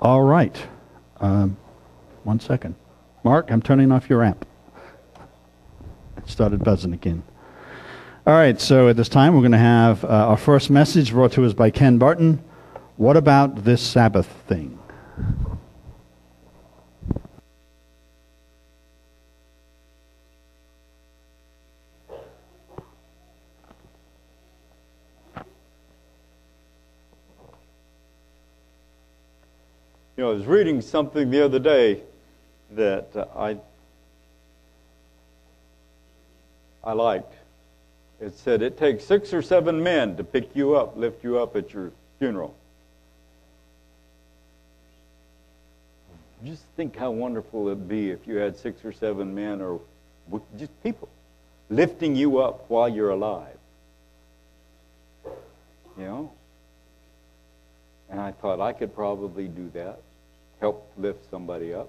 All right. Um, one second. Mark, I'm turning off your amp. It started buzzing again. All right, so at this time, we're going to have uh, our first message brought to us by Ken Barton. What about this Sabbath thing? Know, I was reading something the other day that uh, I I liked. It said it takes six or seven men to pick you up, lift you up at your funeral. Just think how wonderful it'd be if you had six or seven men or just people lifting you up while you're alive. You know? And I thought I could probably do that help lift somebody up.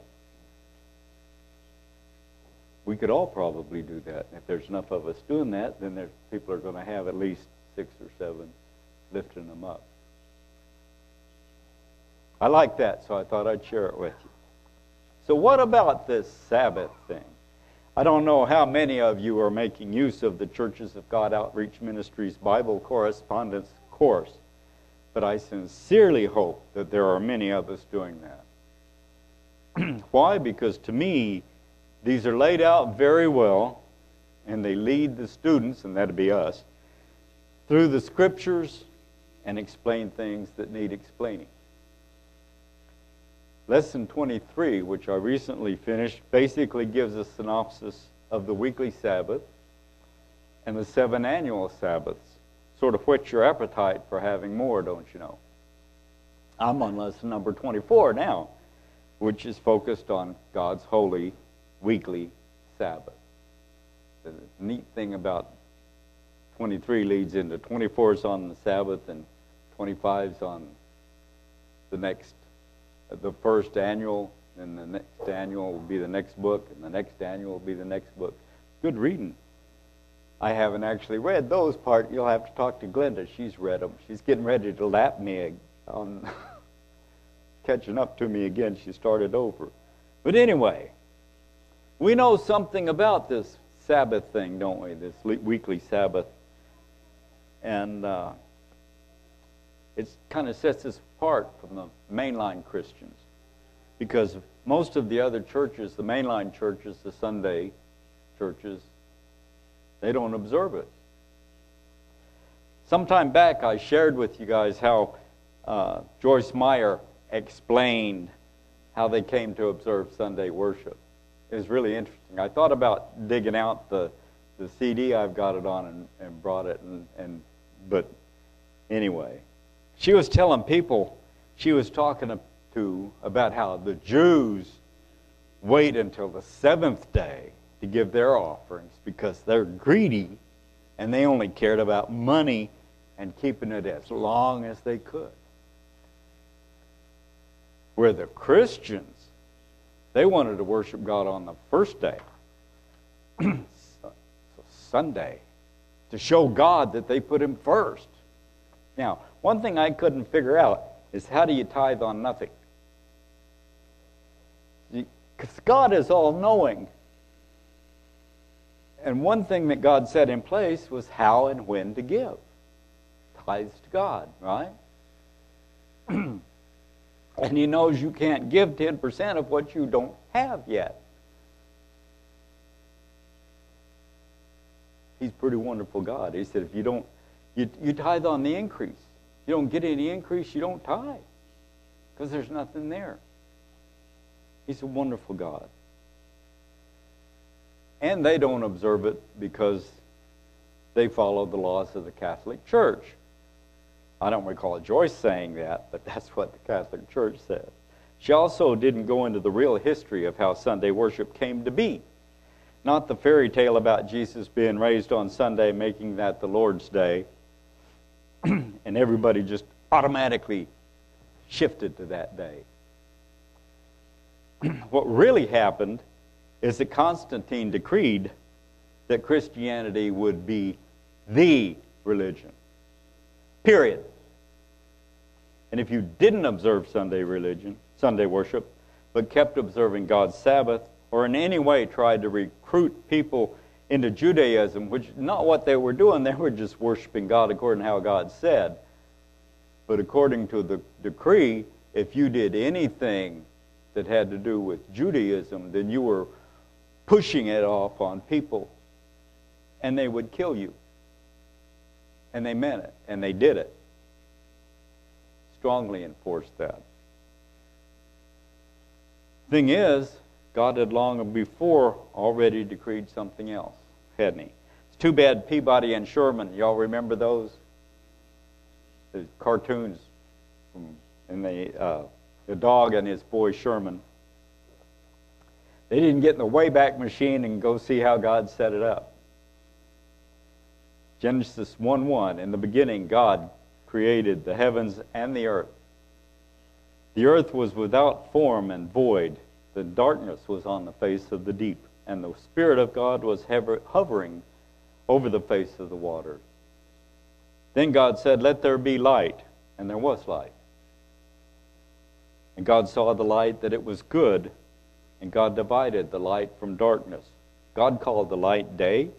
We could all probably do that. If there's enough of us doing that, then there's, people are going to have at least six or seven lifting them up. I like that, so I thought I'd share it with you. So, what about this Sabbath thing? I don't know how many of you are making use of the Churches of God Outreach Ministries Bible Correspondence course, but I sincerely hope that there are many of us doing that. Why? Because to me, these are laid out very well, and they lead the students, and that'd be us, through the scriptures and explain things that need explaining. Lesson 23, which I recently finished, basically gives a synopsis of the weekly Sabbath and the seven annual Sabbaths. Sort of whets your appetite for having more, don't you know? I'm on lesson number 24 now which is focused on God's holy weekly Sabbath. The neat thing about 23 leads into 24 is on the Sabbath and 25 is on the next, the first annual, and the next annual will be the next book, and the next annual will be the next book. Good reading. I haven't actually read those part. You'll have to talk to Glenda. She's read them. She's getting ready to lap me on catching up to me again. She started over. But anyway, we know something about this Sabbath thing, don't we? This weekly Sabbath. And uh, it kind of sets us apart from the mainline Christians. Because most of the other churches, the mainline churches, the Sunday churches, they don't observe it. Sometime back, I shared with you guys how uh, Joyce Meyer explained how they came to observe Sunday worship. It was really interesting. I thought about digging out the, the CD I've got it on and, and brought it, and, and but anyway, she was telling people, she was talking to about how the Jews wait until the seventh day to give their offerings because they're greedy and they only cared about money and keeping it as long as they could where the Christians, they wanted to worship God on the first day, Sunday, to show God that they put Him first. Now, one thing I couldn't figure out is how do you tithe on nothing? Because God is all knowing. And one thing that God set in place was how and when to give tithes to God, right? And he knows you can't give 10% of what you don't have yet. He's pretty wonderful God. He said, if you don't, you, you tithe on the increase. You don't get any increase, you don't tithe. Because there's nothing there. He's a wonderful God. And they don't observe it because they follow the laws of the Catholic Church. I don't recall Joyce saying that, but that's what the Catholic Church says. She also didn't go into the real history of how Sunday worship came to be. Not the fairy tale about Jesus being raised on Sunday, making that the Lord's Day, and everybody just automatically shifted to that day. what really happened is that Constantine decreed that Christianity would be the religion. Period. And if you didn't observe Sunday religion, Sunday worship, but kept observing God's Sabbath, or in any way tried to recruit people into Judaism, which not what they were doing, they were just worshiping God according to how God said. But according to the decree, if you did anything that had to do with Judaism, then you were pushing it off on people, and they would kill you. And they meant it, and they did it. Strongly enforced that. Thing is, God had long before already decreed something else, hadn't he? It's too bad Peabody and Sherman, y'all remember those? The cartoons from, and the, uh, the dog and his boy Sherman. They didn't get in the Wayback Machine and go see how God set it up. Genesis 1 1, in the beginning, God created the heavens and the earth. The earth was without form and void. The darkness was on the face of the deep, and the Spirit of God was hovering over the face of the waters. Then God said, Let there be light, and there was light. And God saw the light that it was good, and God divided the light from darkness. God called the light day,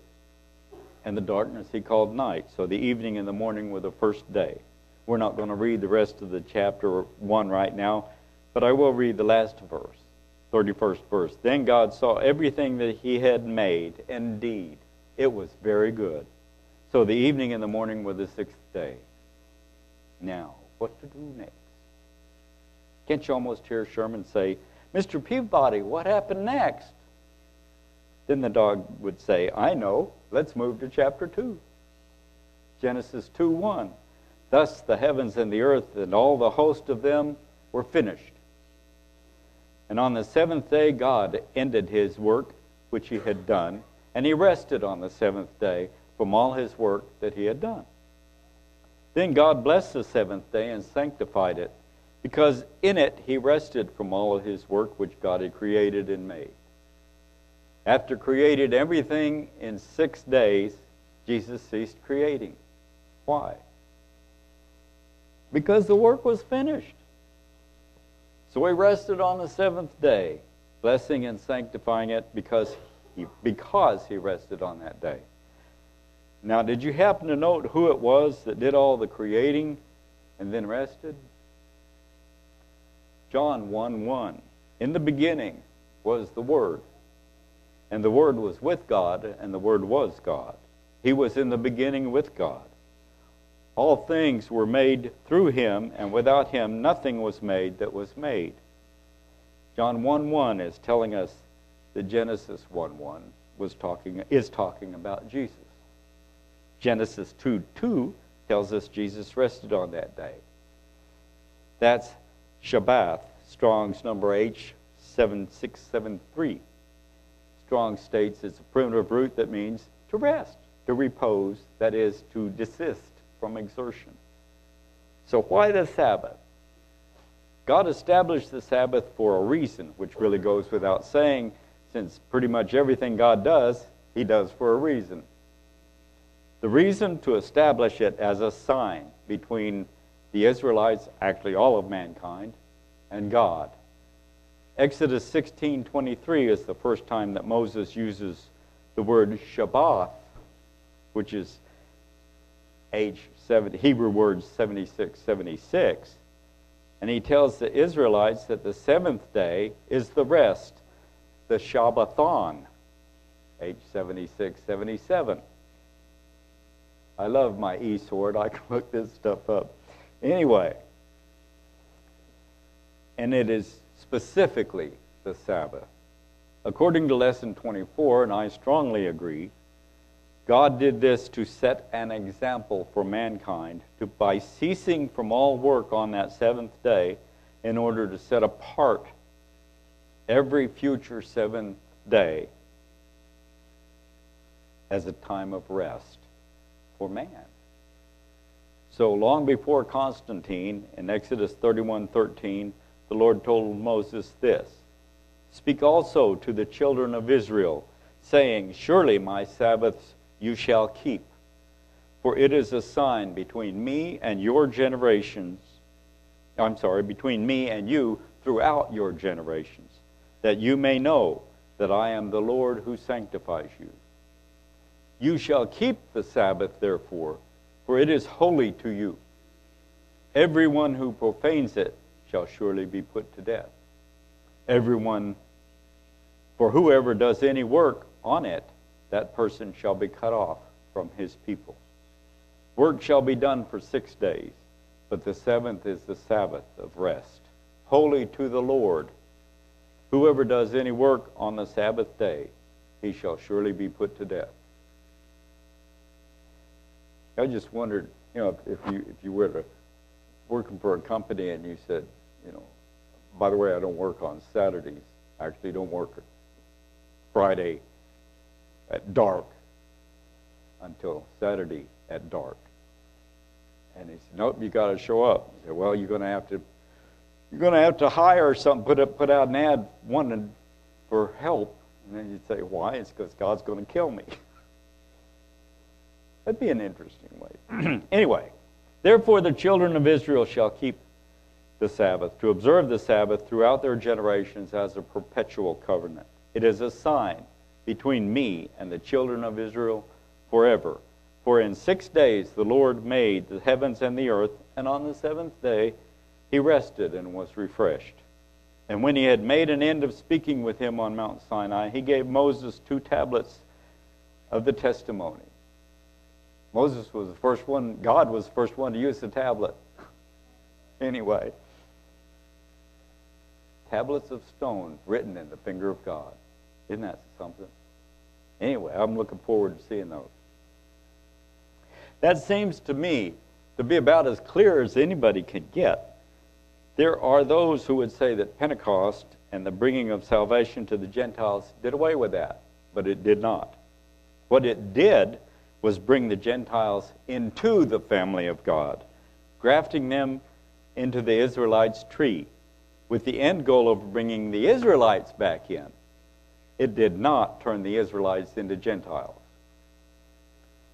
and the darkness he called night. So the evening and the morning were the first day. We're not going to read the rest of the chapter 1 right now, but I will read the last verse, 31st verse. Then God saw everything that he had made. Indeed, it was very good. So the evening and the morning were the sixth day. Now, what to do next? Can't you almost hear Sherman say, Mr. Peabody, what happened next? Then the dog would say, I know. Let's move to chapter 2. Genesis 2 1. Thus the heavens and the earth and all the host of them were finished. And on the seventh day, God ended his work which he had done, and he rested on the seventh day from all his work that he had done. Then God blessed the seventh day and sanctified it, because in it he rested from all of his work which God had created and made. After created everything in six days, Jesus ceased creating. Why? Because the work was finished. So he rested on the seventh day, blessing and sanctifying it because he, because he rested on that day. Now, did you happen to note who it was that did all the creating and then rested? John 1 1. In the beginning was the Word, and the Word was with God, and the Word was God. He was in the beginning with God. All things were made through him, and without him nothing was made that was made. John 1 1 is telling us that Genesis 1 1 was talking, is talking about Jesus. Genesis 2 2 tells us Jesus rested on that day. That's Shabbath, Strong's number H7673. Strong states it's a primitive root that means to rest, to repose, that is, to desist from exertion. So, why the Sabbath? God established the Sabbath for a reason, which really goes without saying, since pretty much everything God does, He does for a reason. The reason to establish it as a sign between the Israelites, actually all of mankind, and God. Exodus 16:23 is the first time that Moses uses the word Shabbat, which is age 70, Hebrew word 7676. And he tells the Israelites that the seventh day is the rest, the Shabbathon, age 7677. I love my E sword. I can look this stuff up. Anyway, and it is specifically the Sabbath. According to lesson 24, and I strongly agree, God did this to set an example for mankind to, by ceasing from all work on that seventh day in order to set apart every future seventh day as a time of rest for man. So long before Constantine in Exodus 31:13 the Lord told Moses this Speak also to the children of Israel, saying, Surely my Sabbaths you shall keep, for it is a sign between me and your generations I'm sorry, between me and you throughout your generations, that you may know that I am the Lord who sanctifies you. You shall keep the Sabbath, therefore, for it is holy to you. Everyone who profanes it shall surely be put to death. Everyone, for whoever does any work on it, that person shall be cut off from his people. Work shall be done for six days, but the seventh is the Sabbath of rest, holy to the Lord. Whoever does any work on the Sabbath day, he shall surely be put to death. I just wondered, you know, if, you if you were to working for a company and you said, you know, by the way, I don't work on Saturdays. I actually don't work Friday at dark until Saturday at dark. And he said, Nope, you got to show up. I said, Well, you're going to have to you're going to have to hire something, put up, put out an ad wanting for help. And then you'd say, Why? It's because God's going to kill me. That'd be an interesting way. anyway, therefore the children of Israel shall keep the Sabbath, to observe the Sabbath throughout their generations as a perpetual covenant. It is a sign between me and the children of Israel forever. For in six days the Lord made the heavens and the earth, and on the seventh day he rested and was refreshed. And when he had made an end of speaking with him on Mount Sinai, he gave Moses two tablets of the testimony. Moses was the first one, God was the first one to use the tablet. anyway, tablets of stone written in the finger of God. Isn't that something? Anyway, I'm looking forward to seeing those. That seems to me to be about as clear as anybody can get. There are those who would say that Pentecost and the bringing of salvation to the Gentiles did away with that, but it did not. What it did was bring the Gentiles into the family of God, grafting them into the Israelites' tree, with the end goal of bringing the Israelites back in. It did not turn the Israelites into Gentiles.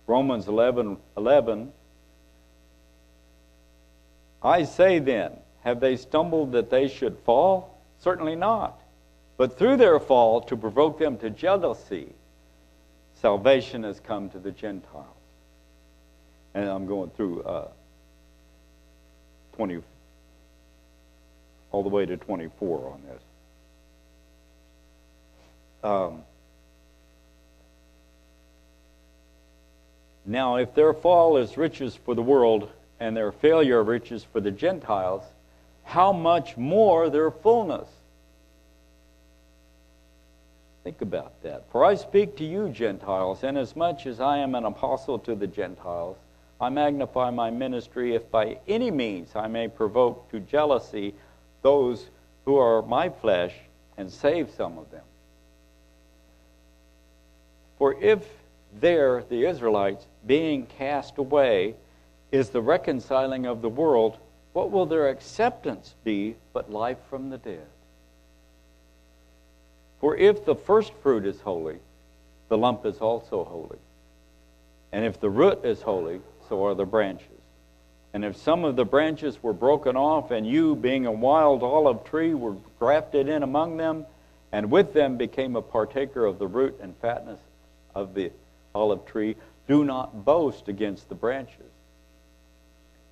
Romans 11, 11 I say then, have they stumbled that they should fall? Certainly not. But through their fall, to provoke them to jealousy, salvation has come to the Gentiles. And I'm going through uh, 20, all the way to 24 on this. Um, now, if their fall is riches for the world and their failure riches for the Gentiles, how much more their fullness? Think about that. For I speak to you, Gentiles, inasmuch as I am an apostle to the Gentiles, I magnify my ministry if by any means I may provoke to jealousy those who are my flesh and save some of them. For if there, the Israelites, being cast away, is the reconciling of the world, what will their acceptance be but life from the dead? For if the first fruit is holy, the lump is also holy. And if the root is holy, so are the branches. And if some of the branches were broken off, and you, being a wild olive tree, were grafted in among them, and with them became a partaker of the root and fatness of the olive tree, do not boast against the branches.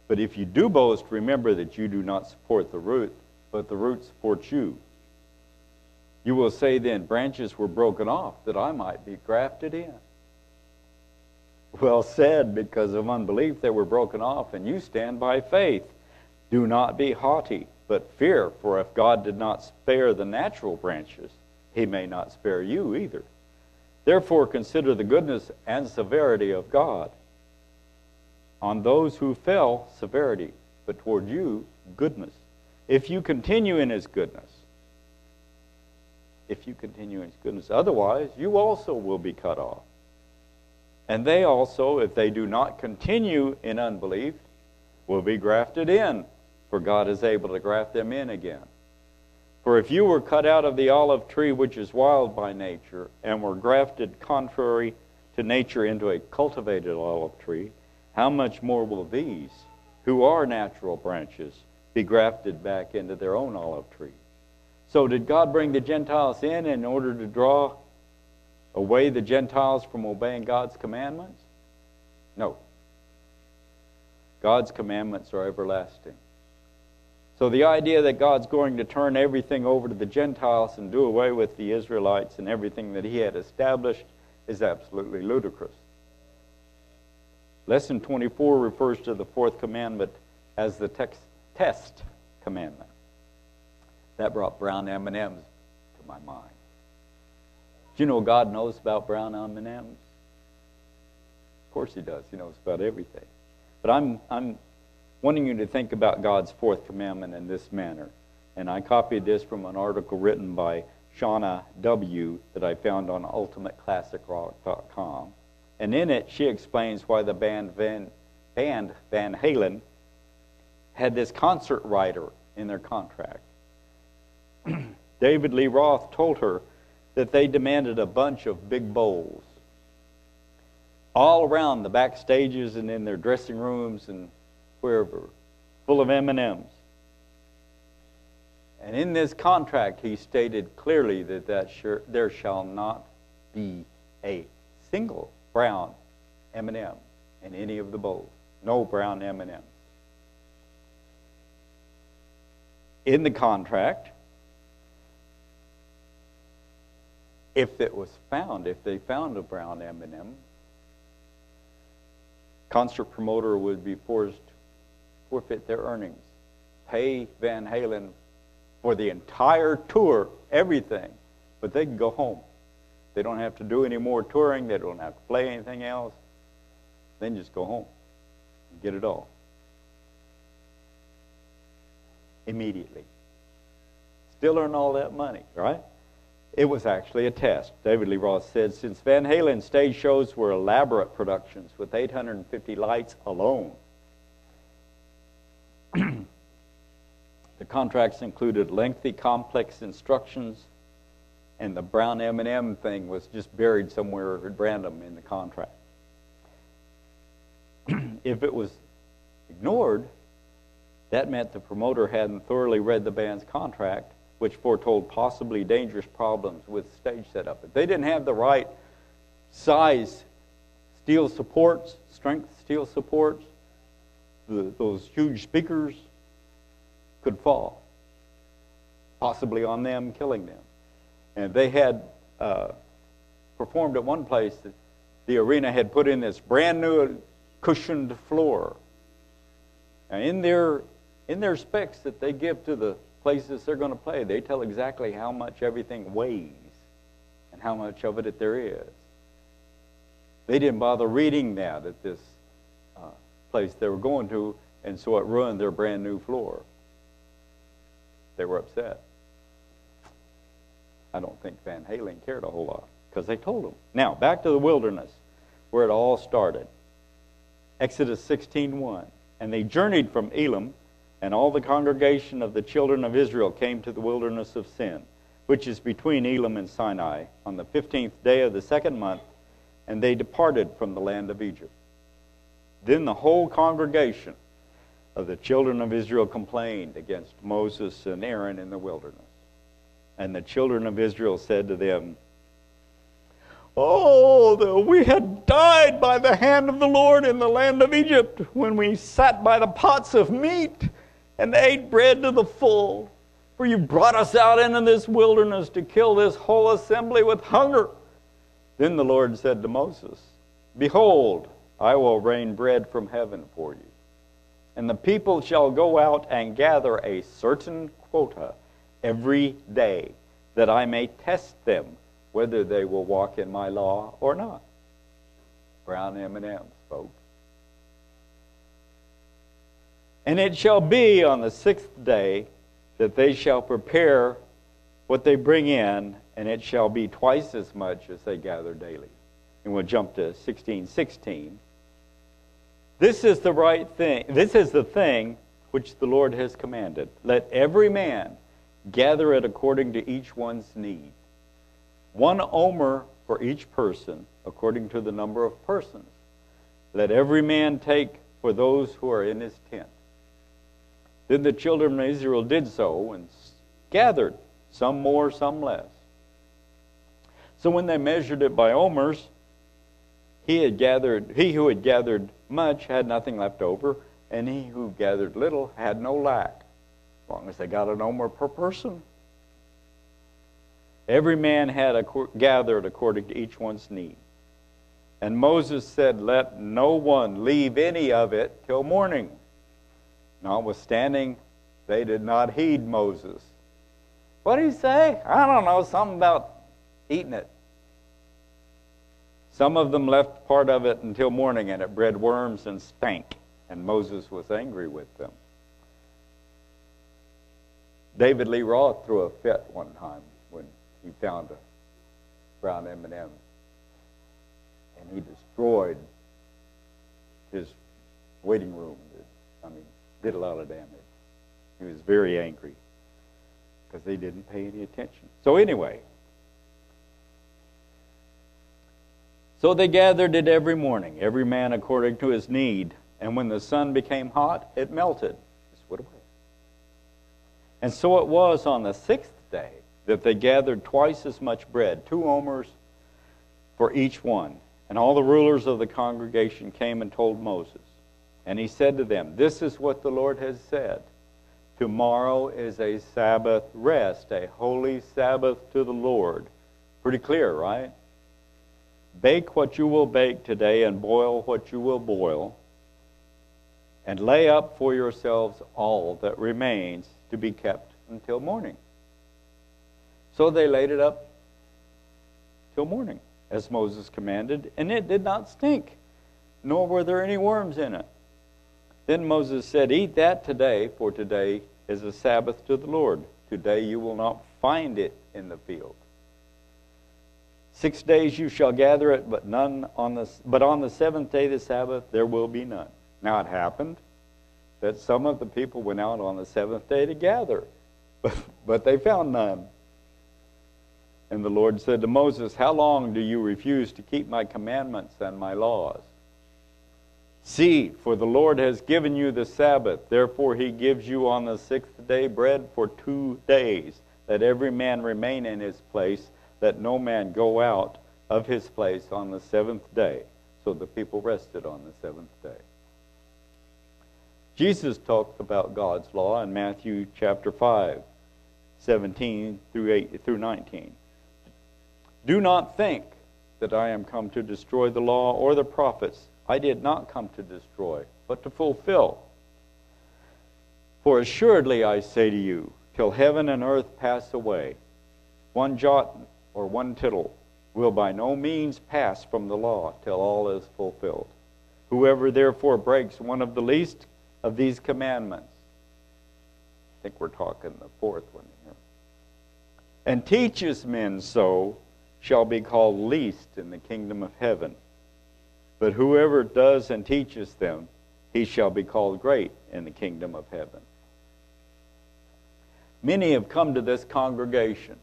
But if you do boast, remember that you do not support the root, but the root supports you. You will say then, branches were broken off that I might be grafted in. Well said, because of unbelief they were broken off, and you stand by faith. Do not be haughty, but fear, for if God did not spare the natural branches, he may not spare you either. Therefore, consider the goodness and severity of God. On those who fell, severity, but toward you, goodness. If you continue in his goodness, if you continue in his goodness, otherwise, you also will be cut off. And they also, if they do not continue in unbelief, will be grafted in, for God is able to graft them in again. For if you were cut out of the olive tree, which is wild by nature, and were grafted contrary to nature into a cultivated olive tree, how much more will these, who are natural branches, be grafted back into their own olive tree. So, did God bring the Gentiles in in order to draw away the Gentiles from obeying God's commandments? No. God's commandments are everlasting. So, the idea that God's going to turn everything over to the Gentiles and do away with the Israelites and everything that He had established is absolutely ludicrous. Lesson 24 refers to the fourth commandment as the text, test commandment. That brought brown M&Ms to my mind. Do you know God knows about brown M&Ms? Of course he does. He knows about everything. But I'm, I'm wanting you to think about God's fourth commandment in this manner. And I copied this from an article written by Shauna W. that I found on ultimateclassicrock.com. And in it, she explains why the band Van, band Van Halen had this concert rider in their contract. David Lee Roth told her that they demanded a bunch of big bowls all around the back stages and in their dressing rooms and wherever, full of M&Ms. And in this contract, he stated clearly that, that sure, there shall not be a single brown M&M in any of the bowls. No brown M&Ms. In the contract, if it was found, if they found a brown M&M, concert promoter would be forced to forfeit their earnings, pay Van Halen for the entire tour, everything, but they can go home. They don't have to do any more touring. They don't have to play anything else. Then just go home and get it all. Immediately. Still earn all that money, right? It was actually a test. David Lee Roth said since Van Halen's stage shows were elaborate productions with 850 lights alone, the contracts included lengthy, complex instructions, and the brown M&M thing was just buried somewhere at random in the contract. if it was ignored, that meant the promoter hadn't thoroughly read the band's contract which foretold possibly dangerous problems with stage setup. If they didn't have the right size steel supports, strength steel supports, the, those huge speakers could fall, possibly on them, killing them. And they had uh, performed at one place that the arena had put in this brand new cushioned floor. And in their in their specs that they give to the places they're going to play, they tell exactly how much everything weighs and how much of it there is. They didn't bother reading that at this uh, place they were going to, and so it ruined their brand new floor. They were upset. I don't think Van Halen cared a whole lot because they told them. Now, back to the wilderness where it all started. Exodus 16:1. And they journeyed from Elim and all the congregation of the children of Israel came to the wilderness of Sin, which is between Elim and Sinai, on the fifteenth day of the second month, and they departed from the land of Egypt. Then the whole congregation of the children of Israel complained against Moses and Aaron in the wilderness. And the children of Israel said to them, Oh, that we had died by the hand of the Lord in the land of Egypt when we sat by the pots of meat and they ate bread to the full. For you brought us out into this wilderness to kill this whole assembly with hunger. Then the Lord said to Moses, Behold, I will rain bread from heaven for you. And the people shall go out and gather a certain quota every day, that I may test them whether they will walk in my law or not. Brown M&Ms, folks. And it shall be on the sixth day that they shall prepare what they bring in, and it shall be twice as much as they gather daily. And we'll jump to 1616. This is the right thing. This is the thing which the Lord has commanded. Let every man gather it according to each one's need. One omer for each person, according to the number of persons. Let every man take for those who are in his tent. Then the children of Israel did so and gathered, some more, some less. So when they measured it by omers, he had gathered he who had gathered much had nothing left over, and he who gathered little had no lack. As long as they got an omer per person. Every man had gathered according to each one's need. And Moses said, Let no one leave any of it till morning. Notwithstanding, they did not heed Moses. What did he say? I don't know, something about eating it. Some of them left part of it until morning, and it bred worms and stank, and Moses was angry with them. David Lee Roth threw a fit one time when he found a brown M&M, and he destroyed his waiting room. I mean, did a lot of damage. He was very angry because they didn't pay any attention. So anyway, So they gathered it every morning, every man according to his need. And when the sun became hot, it melted. Just went away. And so it was on the sixth day that they gathered twice as much bread, two omers for each one. And all the rulers of the congregation came and told Moses. And he said to them, This is what the Lord has said. Tomorrow is a Sabbath rest, a holy Sabbath to the Lord. Pretty clear, right? Bake what you will bake today, and boil what you will boil, and lay up for yourselves all that remains to be kept until morning. So they laid it up till morning, as Moses commanded, and it did not stink, nor were there any worms in it. Then Moses said, Eat that today, for today is a Sabbath to the Lord. Today you will not find it in the field. Six days you shall gather it, but none on the but on the seventh day the Sabbath there will be none. Now it happened that some of the people went out on the seventh day to gather, but, but they found none. And the Lord said to Moses, How long do you refuse to keep my commandments and my laws? See, for the Lord has given you the Sabbath, therefore he gives you on the sixth day bread for two days, that every man remain in his place that no man go out of his place on the seventh day. So the people rested on the seventh day. Jesus talked about God's law in Matthew chapter 5, 17 through 8 through 19. Do not think that I am come to destroy the law or the prophets. I did not come to destroy, but to fulfill. For assuredly I say to you, till heaven and earth pass away, one jot or one tittle will by no means pass from the law till all is fulfilled. Whoever therefore breaks one of the least of these commandments, I think we're talking the fourth one here, and teaches men so, shall be called least in the kingdom of heaven. But whoever does and teaches them, he shall be called great in the kingdom of heaven. Many have come to this congregation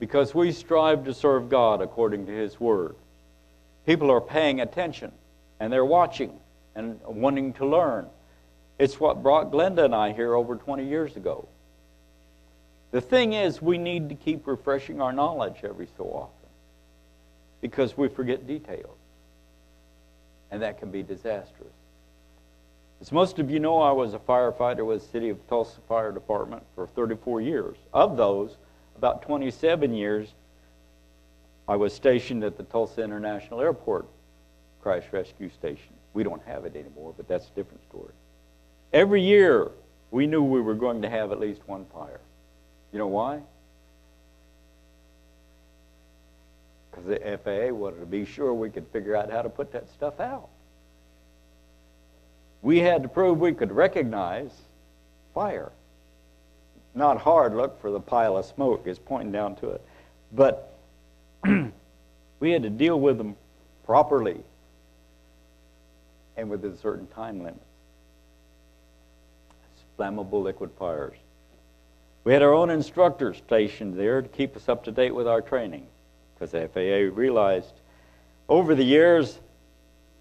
because we strive to serve God according to His Word. People are paying attention and they're watching and wanting to learn. It's what brought Glenda and I here over 20 years ago. The thing is, we need to keep refreshing our knowledge every so often because we forget details, and that can be disastrous. As most of you know, I was a firefighter with the City of Tulsa Fire Department for 34 years. Of those, about 27 years, I was stationed at the Tulsa International Airport crash rescue station. We don't have it anymore, but that's a different story. Every year, we knew we were going to have at least one fire. You know why? Because the FAA wanted to be sure we could figure out how to put that stuff out. We had to prove we could recognize fire not hard look for the pile of smoke is pointing down to it. But we had to deal with them properly and within certain time limits. Flammable liquid fires. We had our own instructors stationed there to keep us up to date with our training because the FAA realized over the years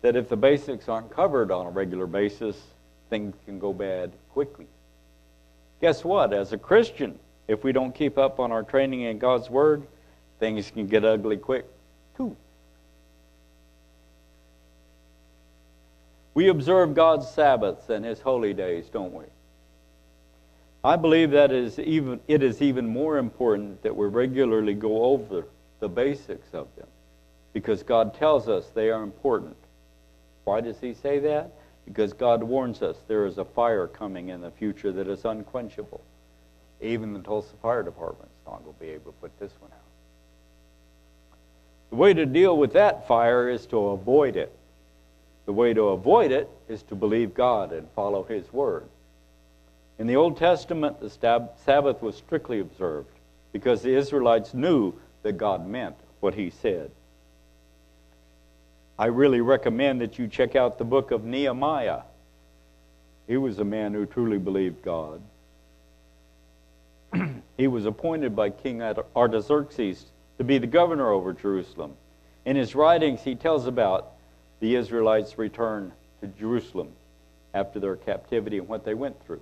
that if the basics aren't covered on a regular basis, things can go bad quickly. Guess what? As a Christian, if we don't keep up on our training in God's Word, things can get ugly quick, too. We observe God's Sabbaths and His holy days, don't we? I believe that is even, it is even more important that we regularly go over the basics of them because God tells us they are important. Why does He say that? Because God warns us there is a fire coming in the future that is unquenchable. Even the Tulsa Fire Department's not going to be able to put this one out. The way to deal with that fire is to avoid it. The way to avoid it is to believe God and follow His Word. In the Old Testament, the Sabbath was strictly observed because the Israelites knew that God meant what He said. I really recommend that you check out the book of Nehemiah. He was a man who truly believed God. he was appointed by King Artaxerxes to be the governor over Jerusalem. In his writings, he tells about the Israelites' return to Jerusalem after their captivity and what they went through.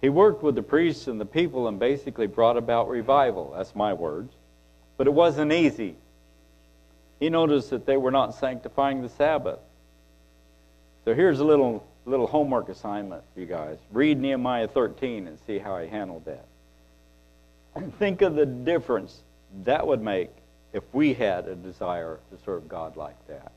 He worked with the priests and the people and basically brought about revival. That's my words. But it wasn't easy. He noticed that they were not sanctifying the Sabbath. So here's a little, little homework assignment for you guys. Read Nehemiah 13 and see how he handled that. And think of the difference that would make if we had a desire to serve God like that.